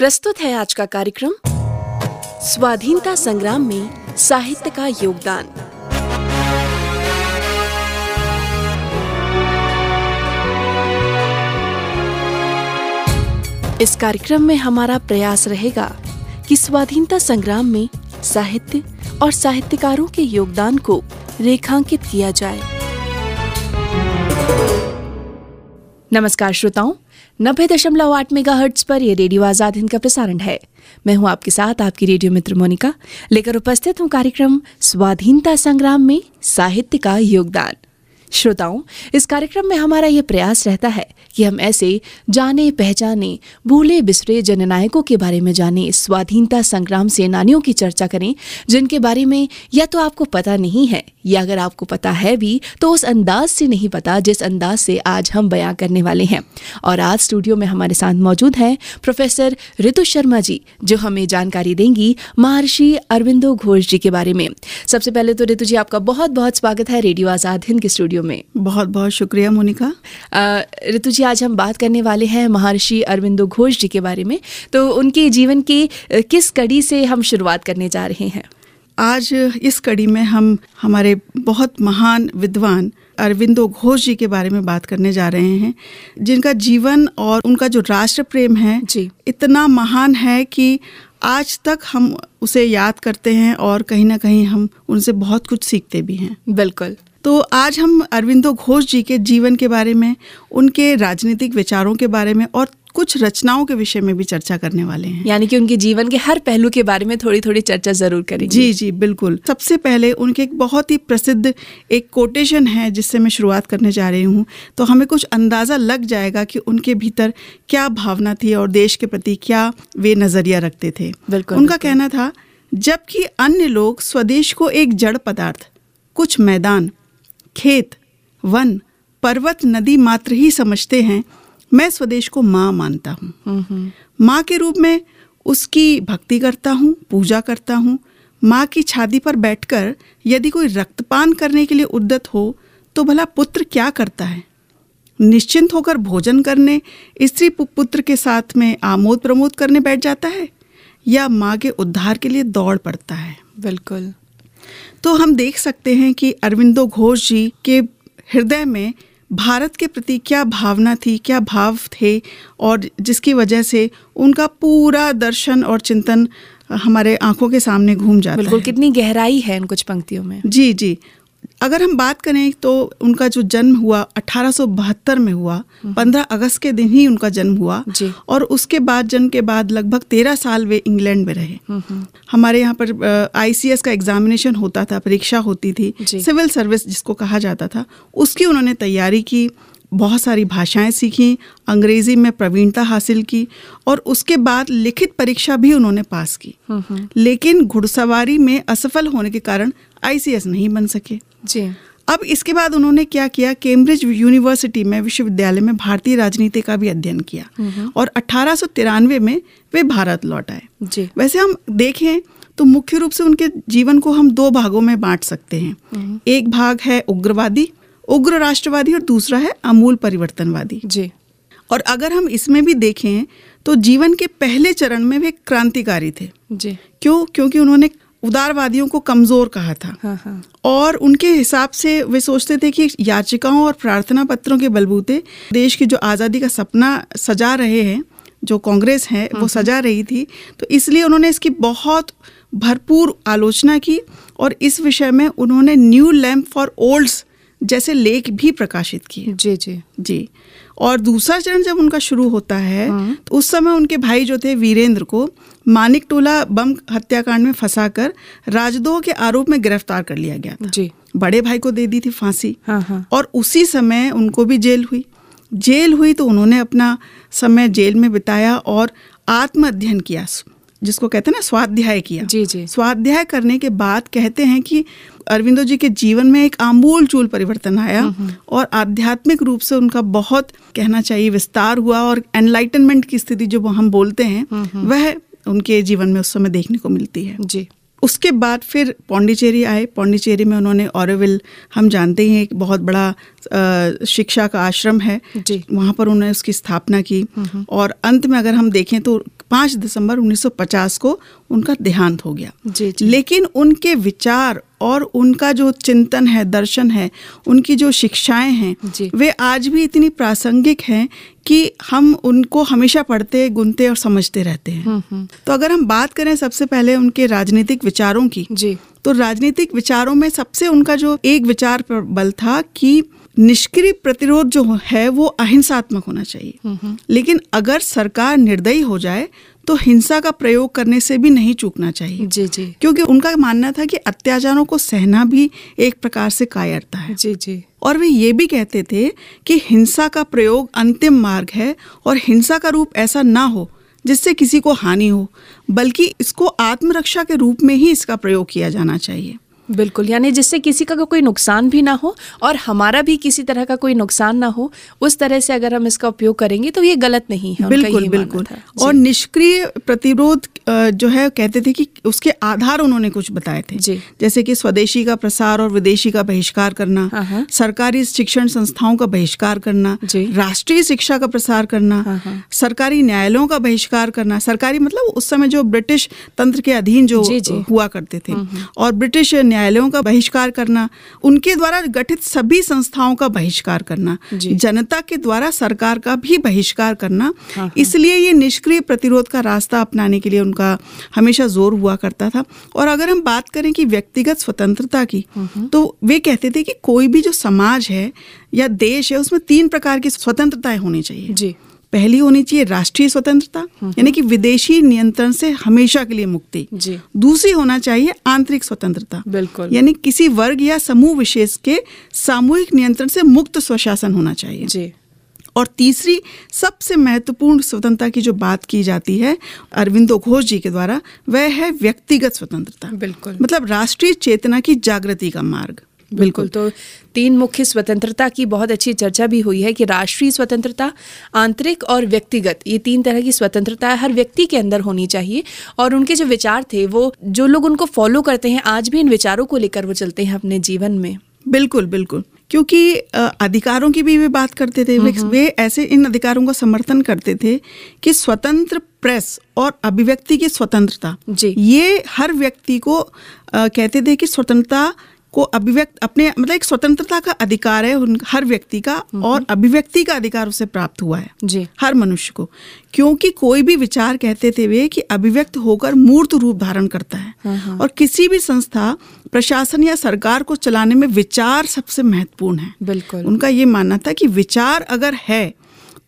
प्रस्तुत है आज का कार्यक्रम स्वाधीनता संग्राम में साहित्य का योगदान। इस कार्यक्रम में हमारा प्रयास रहेगा कि स्वाधीनता संग्राम में साहित्य और साहित्यकारों के योगदान को रेखांकित किया जाए। नमस्कार श्रोताओं नब्बे दशमलव आठ मेगा हर्ट्स पर यह रेडियो आज़ाद हिंद का प्रसारण है। मैं हूँ आपके साथ आपकी रेडियो मित्र मोनिका। लेकर उपस्थित हूँ कार्यक्रम स्वाधीनता संग्राम में साहित्य का योगदान। श्रोताओं, इस कार्यक्रम में हमारा ये प्रयास रहता है कि हम ऐसे जाने, पहचाने, भूले, बिसरे जननायकों के बारे में जाने, स्वाधीनता संग्राम सेनानियों की चर्चा करें, जिनके बारे में या तो आपको पता नहीं है, या अगर आपको पता है भी तो उस अंदाज से नहीं पता जिस अंदाज से आज हम बयां करने वाले हैं। और आज स्टूडियो में हमारे साथ मौजूद हैं प्रोफेसर ऋतु शर्मा जी, जो हमें जानकारी देंगी महर्षि अरविंदो घोष जी के बारे में। सबसे पहले तो ऋतु जी, आपका बहुत बहुत स्वागत है रेडियो आज़ाद हिंद के स्टूडियो में। बहुत बहुत शुक्रिया मोनिका। ऋतु जी आज हम बात करने वाले हैं महर्षि अरविंदो घोष जी के बारे में। तो उनके जीवन की किस कड़ी से हम शुरुआत करने जा रहे हैं? आज इस कड़ी में हम हमारे बहुत महान विद्वान अरविंदो घोष जी के बारे में बात करने जा रहे हैं जिनका जीवन और उनका जो राष्ट्र प्रेम है जी। इतना महान है कि आज तक हम उसे याद करते हैं और कहीं ना कहीं हम उनसे बहुत कुछ सीखते भी हैं। बिल्कुल। तो आज हम अरविंदो घोष जी के जीवन के बारे में उनके राजनीतिक विचारों के बारे में और कुछ रचनाओं के विषय में भी चर्चा करने वाले हैं। यानी कि उनके जीवन के हर पहलू के बारे में थोड़ी थोड़ी चर्चा ज़रूर करेंगे। जी जी बिल्कुल। सबसे पहले उनके एक बहुत ही प्रसिद्ध एक कोटेशन है जिससे मैं शुरुआत करने जा रही हूँ। तो हमें कुछ अंदाज़ा लग जाएगा कि उनके भीतर क्या भावना थी और देश के प्रति क्या वे नज़रिया रखते थे। बिल्कुल उनका कहना था जबकि अन्य लोग स्वदेश को एक जड़ पदार्थ कुछ मैदान खेत वन पर्वत नदी मात्र ही समझते हैं। मैं स्वदेश को माँ मानता हूँ। माँ के रूप में उसकी भक्ति करता हूँ पूजा करता हूँ। माँ की छाती पर बैठकर यदि कोई रक्तपान करने के लिए उद्दत हो तो भला पुत्र क्या करता है? निश्चिंत होकर भोजन करने स्त्री पुत्र के साथ में आमोद प्रमोद करने बैठ जाता है? या माँ के उद्धार के लिए दौड़ पड़ता है? बिल्कुल। तो हम देख सकते हैं कि अरविंदो घोष जी के हृदय में भारत के प्रति क्या भावना थी क्या भाव थे और जिसकी वजह से उनका पूरा दर्शन और चिंतन हमारे आँखों के सामने घूम जाता बिल्कुल है। कितनी गहराई है इन कुछ पंक्तियों में। जी जी। अगर हम बात करें तो उनका जो जन्म हुआ 1872 में हुआ 15 अगस्त के दिन ही उनका जन्म हुआ और उसके बाद जन्म के बाद लगभग तेरह साल वे इंग्लैंड में रहे। हमारे यहाँ पर आईसीएस का एग्जामिनेशन होता था परीक्षा होती थी सिविल सर्विस जिसको कहा जाता था उसकी उन्होंने तैयारी की बहुत सारी भाषाएँ सीखी अंग्रेज़ी में प्रवीणता हासिल की और उसके बाद लिखित परीक्षा भी उन्होंने पास की। लेकिन घुड़सवारी में असफल होने के कारण आईसीएस नहीं बन सके। जी। अब इसके बाद उन्होंने क्या किया? कैम्ब्रिज यूनिवर्सिटी में विश्वविद्यालय में भारतीय राजनीति का भी अध्ययन किया। और अठारह में वे भारत लौट आए। जी। वैसे हम देखें तो मुख्य रूप से उनके जीवन को हम दो भागों में बांट सकते हैं। एक भाग है उग्रवादी उग्र राष्ट्रवादी और दूसरा है अमूल परिवर्तनवादी। जी। और अगर हम इसमें भी देखें तो जीवन के पहले चरण में वे क्रांतिकारी थे। जी। क्यों? क्योंकि उन्होंने उदारवादियों को कमज़ोर कहा था। हाँ हाँ। और उनके हिसाब से वे सोचते थे कि याचिकाओं और प्रार्थना पत्रों के बलबूते देश की जो आज़ादी का सपना सजा रहे हैं जो कांग्रेस है वो सजा रही थी। तो इसलिए उन्होंने इसकी बहुत भरपूर आलोचना की और इस विषय में उन्होंने न्यू लैम्प फॉर ओल्ड्स जैसे लेख भी प्रकाशित किए। जी जी। जी। और दूसरा चरण जब उनका शुरू होता है तो उस समय उनके भाई जो थे वीरेंद्र को मानिक टोला बम हत्याकांड में फंसाकर राजदोह के आरोप में गिरफ़्तार कर लिया गया था। जी। बड़े भाई को दे दी थी फांसी। हाँ हाँ। और उसी समय उनको भी जेल हुई। जेल हुई तो उन्होंने अपना समय जेल में बिताया और आत्म अध्ययन किया। जिसको कहते हैं ना स्वाध्याय किया। जी जी। स्वाध्याय करने के बाद कहते हैं कि अरविंदो जी के जीवन में एक आमूल चूल परिवर्तन आया और आध्यात्मिक रूप से उनका बहुत कहना चाहिए विस्तार हुआ और एनलाइटनमेंट की स्थिति जो हम बोलते हैं वह उनके जीवन में उस समय देखने को मिलती है। जी। उसके बाद फिर पौंडीचेरी आए। पौंडीचेरी में उन्होंने ऑरोविल हम जानते ही हैं एक बहुत बड़ा शिक्षा का आश्रम है। जी। वहाँ पर उन्होंने उसकी स्थापना की और अंत में अगर हम देखें तो 5 दिसंबर 1950 को उनका देहांत हो गया जी, जी। लेकिन उनके विचार और उनका जो चिंतन है दर्शन है उनकी जो शिक्षाएँ हैं वे आज भी इतनी प्रासंगिक हैं कि हम उनको हमेशा पढ़ते गुनते और समझते रहते हैं हम्म, हम्म। तो अगर हम बात करें सबसे पहले उनके राजनीतिक विचारों की जी तो राजनीतिक विचारों में सबसे उनका जो एक विचार पर बल था कि निष्क्रिय प्रतिरोध जो है वो अहिंसात्मक होना चाहिए। लेकिन अगर सरकार निर्दयी हो जाए तो हिंसा का प्रयोग करने से भी नहीं चूकना चाहिए। जी जी। क्योंकि उनका मानना था कि अत्याचारों को सहना भी एक प्रकार से कायरता है। जी जी। और वे ये भी कहते थे कि हिंसा का प्रयोग अंतिम मार्ग है और हिंसा का रूप ऐसा ना हो जिससे किसी को हानि हो बल्कि इसको आत्मरक्षा के रूप में ही इसका प्रयोग किया जाना चाहिए। बिल्कुल यानी जिससे किसी का कोई नुकसान भी ना हो और हमारा भी किसी तरह का कोई नुकसान ना हो उस तरह से अगर हम इसका उपयोग करेंगे तो ये गलत नहीं है बिल्कुल बिल्कुल और निष्क्रिय प्रतिरोध जो है कहते थे कि उसके आधार उन्होंने कुछ बताए थे। जैसे कि स्वदेशी का प्रसार और विदेशी का बहिष्कार करना हाँ, हाँ। सरकारी शिक्षण संस्थाओं का बहिष्कार करना राष्ट्रीय शिक्षा का प्रसार करना हाँ। सरकारी न्यायालयों का बहिष्कार करना सरकारी मतलब उस समय जो ब्रिटिश तंत्र के अधीन जो। हुआ करते थे और ब्रिटिश न्यायालयों का बहिष्कार करना उनके द्वारा गठित सभी संस्थाओं का बहिष्कार करना जनता के द्वारा सरकार का भी बहिष्कार करना हाँ, हाँ। इसलिए ये निष्क्रिय प्रतिरोध का रास्ता अपनाने के लिए उनका हमेशा ज़ोर हुआ करता था। और अगर हम बात करें कि व्यक्तिगत स्वतंत्रता की तो वे कहते थे कि कोई भी जो समाज है या देश है उसमें तीन प्रकार की स्वतंत्रताएँ होनी चाहिए। जी। पहली होनी चाहिए राष्ट्रीय स्वतंत्रता यानी कि विदेशी नियंत्रण से हमेशा के लिए मुक्ति। जी। दूसरी होना चाहिए आंतरिक स्वतंत्रता बिल्कुल। यानी किसी वर्ग या समूह विशेष के सामूहिक नियंत्रण से मुक्त स्वशासन होना चाहिए। जी। और तीसरी सबसे महत्वपूर्ण स्वतंत्रता की जो बात की जाती है अरविंदो घोष जी के द्वारा वह है व्यक्तिगत स्वतंत्रता। बिल्कुल। मतलब राष्ट्रीय चेतना की जागृति का मार्ग। बिल्कुल। तो तीन मुख्य स्वतंत्रता की बहुत अच्छी चर्चा भी हुई है कि राष्ट्रीय स्वतंत्रता आंतरिक और व्यक्तिगत ये तीन तरह की स्वतंत्रता हर व्यक्ति के अंदर होनी चाहिए। और उनके जो विचार थे वो जो लोग उनको फॉलो करते हैं आज भी इन विचारों को लेकर वो चलते हैं अपने जीवन में। बिल्कुल बिल्कुल। क्योंकि अधिकारों की भी वे बात करते थे वे, वे ऐसे इन अधिकारों का समर्थन करते थे कि स्वतंत्र प्रेस और अभिव्यक्ति की स्वतंत्रता जी। ये हर व्यक्ति को कहते थे कि स्वतंत्रता को अभिव्यक्त अपने मतलब एक स्वतंत्रता का अधिकार है उन हर व्यक्ति का और अभिव्यक्ति का अधिकार उसे प्राप्त हुआ है जी। हर मनुष्य को। क्योंकि कोई भी विचार कहते थे वे कि अभिव्यक्त होकर मूर्त रूप धारण करता है। और किसी भी संस्था प्रशासन या सरकार को चलाने में विचार सबसे महत्वपूर्ण है। बिल्कुल। उनका ये मानना था कि विचार अगर है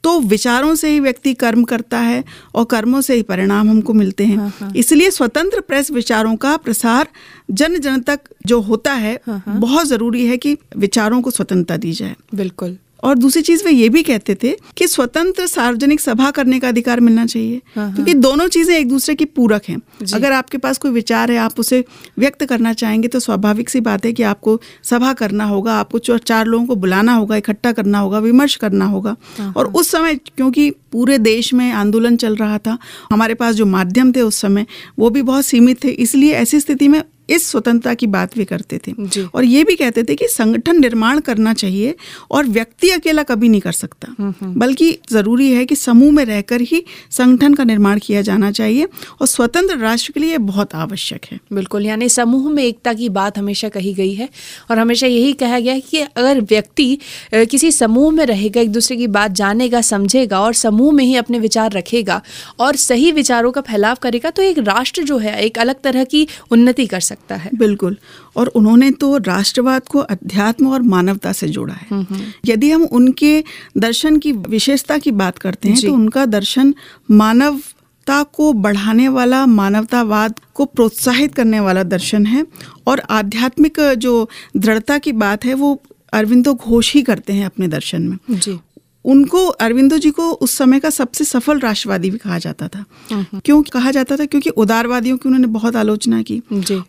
तो विचारों से ही व्यक्ति कर्म करता है और कर्मों से ही परिणाम हमको मिलते हैं। इसलिए स्वतंत्र प्रेस विचारों का प्रसार जन जन तक जो होता है। बहुत ज़रूरी है कि विचारों को स्वतंत्रता दी जाए। बिल्कुल। और दूसरी चीज़ वे ये भी कहते थे कि स्वतंत्र सार्वजनिक सभा करने का अधिकार मिलना चाहिए क्योंकि दोनों चीज़ें एक दूसरे की पूरक हैं। अगर आपके पास कोई विचार है आप उसे व्यक्त करना चाहेंगे तो स्वाभाविक सी बात है कि आपको सभा करना होगा आपको चार लोगों को बुलाना होगा इकट्ठा करना होगा विमर्श करना होगा। और उस समय क्योंकि पूरे देश में आंदोलन चल रहा था हमारे पास जो माध्यम थे उस समय वो भी बहुत सीमित थे इसलिए ऐसी स्थिति में इस स्वतंत्रता की बात भी करते थे। और ये भी कहते थे कि संगठन निर्माण करना चाहिए और व्यक्ति अकेला कभी नहीं कर सकता। बल्कि ज़रूरी है कि समूह में रहकर ही संगठन का निर्माण किया जाना चाहिए और स्वतंत्र राष्ट्र के लिए बहुत आवश्यक है। बिल्कुल यानी समूह में एकता की बात हमेशा कही गई है और हमेशा यही कहा गया है कि अगर व्यक्ति किसी समूह में रहेगा एक दूसरे की बात जानेगा समझेगा और समूह में ही अपने विचार रखेगा और सही विचारों का फैलाव करेगा तो एक राष्ट्र जो है एक अलग तरह की उन्नति कर सकता है। बिल्कुल। और उन्होंने तो राष्ट्रवाद को अध्यात्म और मानवता से जोड़ा है। यदि हम उनके दर्शन की विशेषता की बात करते हैं तो उनका दर्शन मानवता को बढ़ाने वाला मानवतावाद को प्रोत्साहित करने वाला दर्शन है। और आध्यात्मिक जो दृढ़ता की बात है वो अरविंदो घोष ही करते हैं अपने दर्शन में। जी। उनको अरविंदो जी को उस समय का सबसे सफल राष्ट्रवादी भी कहा जाता था। क्यों कहा जाता था? क्योंकि उदारवादियों की उन्होंने बहुत आलोचना की।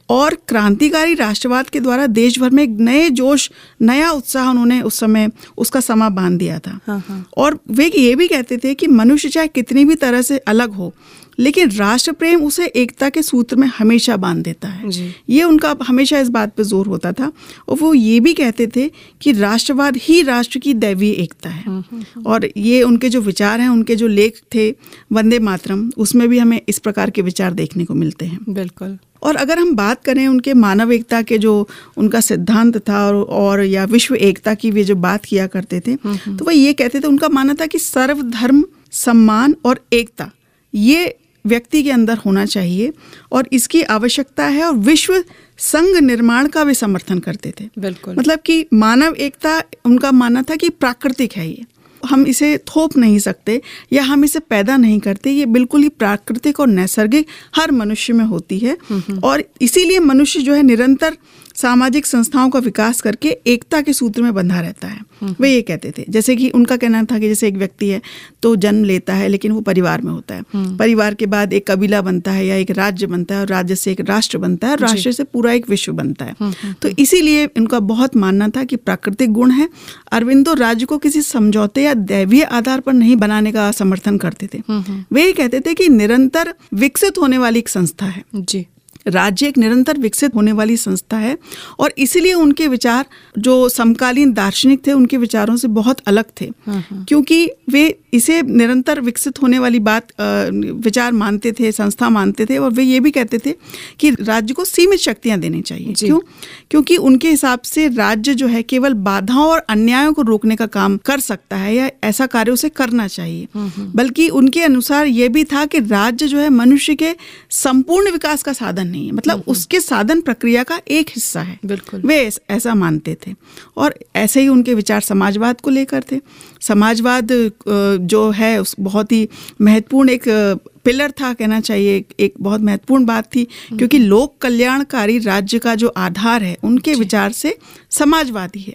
और क्रांतिकारी राष्ट्रवाद के द्वारा देश भर में एक नए जोश नया उत्साह उन्होंने उस समय उसका समा बाँध दिया था। हाँ, हाँ। और वे ये भी कहते थे कि मनुष्य चाहे कितनी भी तरह से अलग हो लेकिन राष्ट्र प्रेम उसे एकता के सूत्र में हमेशा बाँध देता है। ये उनका हमेशा इस बात पे ज़ोर होता था और वो ये भी कहते थे कि राष्ट्रवाद ही राष्ट्र की दैवीय एकता है। और ये उनके जो विचार हैं उनके जो लेख थे वंदे मातरम उसमें भी हमें इस प्रकार के विचार देखने को मिलते हैं। बिल्कुल। और अगर हम बात करें उनके मानव एकता के जो उनका सिद्धांत था और, और या विश्व एकता की वे जो बात किया करते थे तो वह ये कहते थे उनका मानना था कि सर्वधर्म सम्मान और एकता ये व्यक्ति के अंदर होना चाहिए और इसकी आवश्यकता है और विश्व संघ निर्माण का वे समर्थन करते थे। बिल्कुल। मतलब कि मानव एकता उनका मानना था कि प्राकृतिक है ये। हम इसे थोप नहीं सकते या हम इसे पैदा नहीं करते ये बिल्कुल ही प्राकृतिक और नैसर्गिक हर मनुष्य में होती है। और इसीलिए मनुष्य जो है निरंतर सामाजिक संस्थाओं का विकास करके एकता के सूत्र में बंधा रहता है। वे ये कहते थे जैसे कि उनका कहना था कि जैसे एक व्यक्ति है तो जन्म लेता है लेकिन वो परिवार में होता है। परिवार के बाद एक कबीला बनता है या एक राज्य बनता है और राज्य से एक राष्ट्र बनता है और राष्ट्र से पूरा एक विश्व बनता है। तो इसीलिए इनका बहुत मानना था कि प्राकृतिक गुण है। अरविंदो राज्य को किसी समझौते या दैवीय आधार पर नहीं बनाने का समर्थन करते थे। वे ये कहते थे कि निरंतर विकसित होने वाली एक संस्था है। जी। राज्य एक निरंतर विकसित होने वाली संस्था है और इसीलिए उनके विचार जो समकालीन दार्शनिक थे उनके विचारों से बहुत अलग थे। क्योंकि वे इसे निरंतर विकसित होने वाली बात विचार मानते थे संस्था मानते थे और वे ये भी कहते थे कि राज्य को सीमित शक्तियाँ देनी चाहिए। क्यों? क्योंकि उनके हिसाब से राज्य जो है केवल बाधाओं और अन्यायों को रोकने का काम कर सकता है या ऐसा कार्य उसे करना चाहिए। बल्कि उनके अनुसार ये भी था कि राज्य जो है मनुष्य के संपूर्ण विकास का साधन नहीं है। मतलब उसके साधन प्रक्रिया का एक हिस्सा है। बिल्कुल। वे ऐसा मानते थे। और ऐसे ही उनके विचार समाजवाद को लेकर थे। समाजवाद जो है उस बहुत ही महत्वपूर्ण एक पिलर था कहना चाहिए। एक- बहुत महत्वपूर्ण बात थी क्योंकि लोक कल्याणकारी राज्य का जो आधार है उनके विचार से समाजवादी है।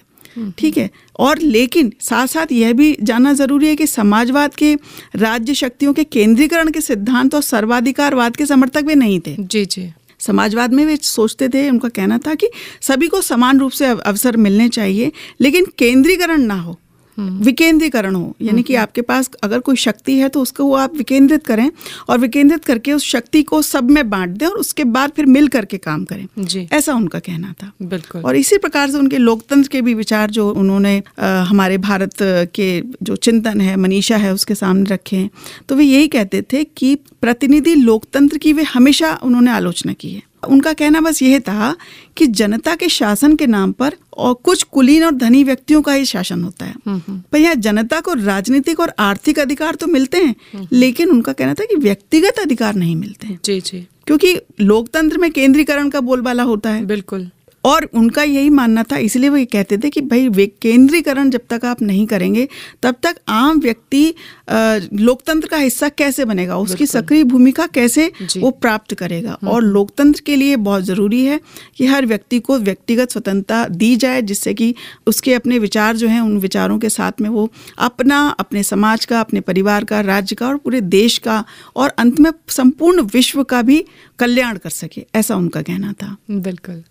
ठीक है? और लेकिन साथ साथ यह भी जानना ज़रूरी है कि समाजवाद के राज्य शक्तियों के केंद्रीकरण के सिद्धांत और सर्वाधिकारवाद के समर्थक भी नहीं थे। जी जी। समाजवाद में वे सोचते थे, उनका कहना था कि सभी को समान रूप से अवसर मिलने चाहिए, लेकिन केंद्रीकरण ना हो। विकेंद्रीकरण हो यानी कि आपके पास अगर कोई शक्ति है तो उसको वो आप विकेंद्रित करें और विकेंद्रित करके उस शक्ति को सब में बांट दें और उसके बाद फिर मिल करके काम करें। जी। ऐसा उनका कहना था। बिल्कुल। और इसी प्रकार से उनके लोकतंत्र के भी विचार जो उन्होंने अ, हमारे भारत के जो चिंतन है मनीषा है उसके सामने रखे हैं तो वे यही कहते थे कि प्रतिनिधि लोकतंत्र की वे हमेशा उन्होंने आलोचना की है। उनका कहना बस यह था कि जनता के शासन के नाम पर और कुछ कुलीन और धनी व्यक्तियों का ही शासन होता है। पर यहाँ जनता को राजनीतिक और आर्थिक अधिकार तो मिलते हैं लेकिन उनका कहना था कि व्यक्तिगत अधिकार नहीं मिलते। हैं जी जी। क्योंकि लोकतंत्र में केंद्रीकरण का बोलबाला होता है। बिल्कुल। और उनका यही मानना था इसलिए वो ये कहते थे कि भाई वे केंद्रीकरण जब तक आप नहीं करेंगे तब तक आम व्यक्ति लोकतंत्र का हिस्सा कैसे बनेगा? उसकी सक्रिय भूमिका कैसे वो प्राप्त करेगा? और लोकतंत्र के लिए बहुत ज़रूरी है कि हर व्यक्ति को व्यक्तिगत स्वतंत्रता दी जाए जिससे कि उसके अपने विचार जो हैं उन विचारों के साथ में वो अपना अपने समाज का अपने परिवार का राज्य का और पूरे देश का और अंत में संपूर्ण विश्व का भी कल्याण कर सके ऐसा उनका कहना था। बिल्कुल।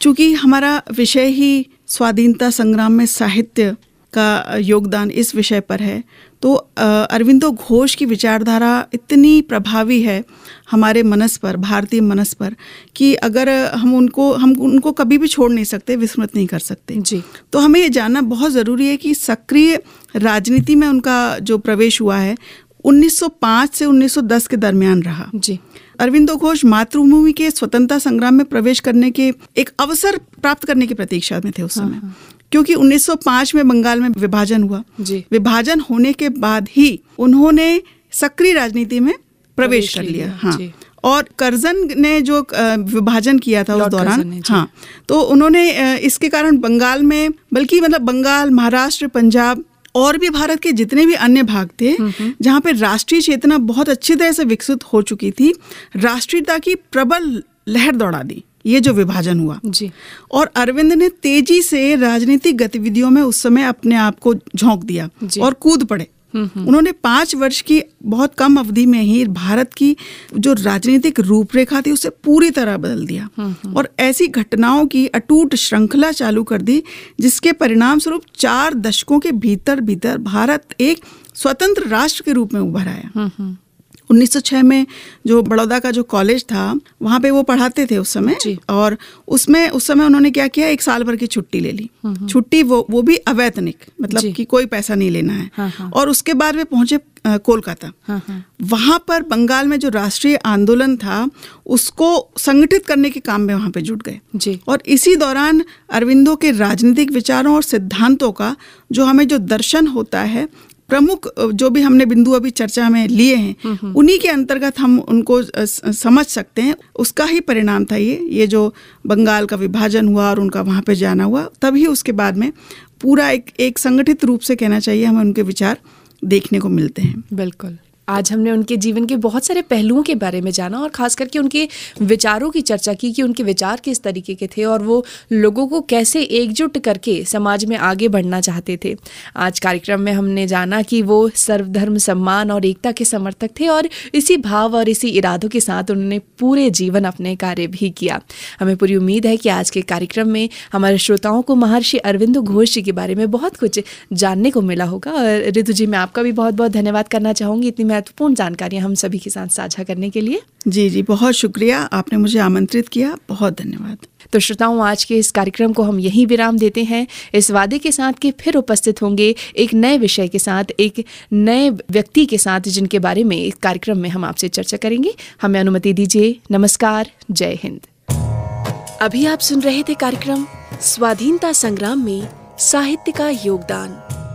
चूँकि हमारा विषय ही स्वाधीनता संग्राम में साहित्य का योगदान इस विषय पर है तो अरविंदो घोष की विचारधारा इतनी प्रभावी है हमारे मनस पर भारतीय मनस पर कि अगर हम उनको हम उनको कभी भी छोड़ नहीं सकते विस्मृत नहीं कर सकते। जी। तो हमें ये जानना बहुत ज़रूरी है कि सक्रिय राजनीति में उनका जो प्रवेश हुआ है 1905 से 1910 के दरमियान रहा। जी। अरविंदो घोष मातृभूमि के स्वतंत्रता संग्राम में प्रवेश करने के एक अवसर प्राप्त करने की प्रतीक्षा में थे उस समय। क्योंकि 1905 में बंगाल में विभाजन हुआ। जी। विभाजन होने के बाद ही उन्होंने सक्रिय राजनीति में प्रवेश कर लिया लिया, हाँ। और करजन ने जो विभाजन किया था उस दौरान। हाँ तो उन्होंने इसके कारण बंगाल में बल्कि मतलब बंगाल महाराष्ट्र पंजाब और भी भारत के जितने भी अन्य भाग थे जहाँ पे राष्ट्रीय चेतना बहुत अच्छी तरह से विकसित हो चुकी थी राष्ट्रीयता की प्रबल लहर दौड़ा दी ये जो विभाजन हुआ। जी। और अरविंद ने तेज़ी से राजनीतिक गतिविधियों में उस समय अपने आप को झोंक दिया और कूद पड़े। उन्होंने पाँच वर्ष की बहुत कम अवधि में ही भारत की जो राजनीतिक रूपरेखा थी उसे पूरी तरह बदल दिया। और ऐसी घटनाओं की अटूट श्रृंखला चालू कर दी जिसके परिणाम स्वरूप चार दशकों के भीतर भीतर भारत एक स्वतंत्र राष्ट्र के रूप में उभर आया। 1906 में जो बड़ौदा का जो कॉलेज था वहाँ पे वो पढ़ाते थे उस समय और उसमें उस समय उन्होंने क्या किया एक साल भर की छुट्टी ले ली। छुट्टी वो वो भी अवैतनिक मतलब कि कोई पैसा नहीं लेना है। हाँ, हाँ। और उसके बाद वे पहुँचे कोलकाता। हाँ, हाँ। वहाँ पर बंगाल में जो राष्ट्रीय आंदोलन था उसको संगठित करने के काम में वहाँ पे जुट गए। जी। और इसी दौरान अरविंदो के राजनीतिक विचारों और सिद्धांतों का जो हमें जो दर्शन होता है प्रमुख जो भी हमने बिंदु अभी चर्चा में लिए हैं उन्हीं के अंतर्गत हम उनको समझ सकते हैं। उसका ही परिणाम था ये ये जो बंगाल का विभाजन हुआ और उनका वहाँ पे जाना हुआ तभी उसके बाद में पूरा एक एक संगठित रूप से कहना चाहिए हमें उनके विचार देखने को मिलते हैं। बिल्कुल। आज हमने उनके जीवन के बहुत सारे पहलुओं के बारे में जाना और खास करके उनके विचारों की चर्चा की कि उनके विचार किस तरीके के थे और वो लोगों को कैसे एकजुट करके समाज में आगे बढ़ना चाहते थे। आज कार्यक्रम में हमने जाना कि वो सर्वधर्म, सम्मान और एकता के समर्थक थे और इसी भाव और इसी इरादों के साथ उन्होंने पूरे जीवन अपने कार्य भी किया। हमें पूरी उम्मीद है कि आज के कार्यक्रम में हमारे श्रोताओं को महर्षि अरविंद घोष जी के बारे में बहुत कुछ जानने को मिला होगा। और ऋतु जी, मैं आपका भी बहुत बहुत धन्यवाद करना चाहूँगी। इतनी महत्वपूर्ण जानकारियाँ हम सभी के साथ साझा करने के लिए। जी जी बहुत शुक्रिया आपने मुझे आमंत्रित किया बहुत धन्यवाद। तो श्रोताओं आज के इस कार्यक्रम को हम यहीं विराम देते हैं। इस वादे के साथ कि फिर उपस्थित होंगे एक नए विषय के साथ एक नए व्यक्ति के साथ जिनके बारे में इस कार्यक्रम में हम आपसे चर्चा करेंगे। हमें अनुमति दीजिए नमस्कार जय हिंद। अभी आप सुन रहे थे कार्यक्रम स्वाधीनता संग्राम में साहित्य का योगदान।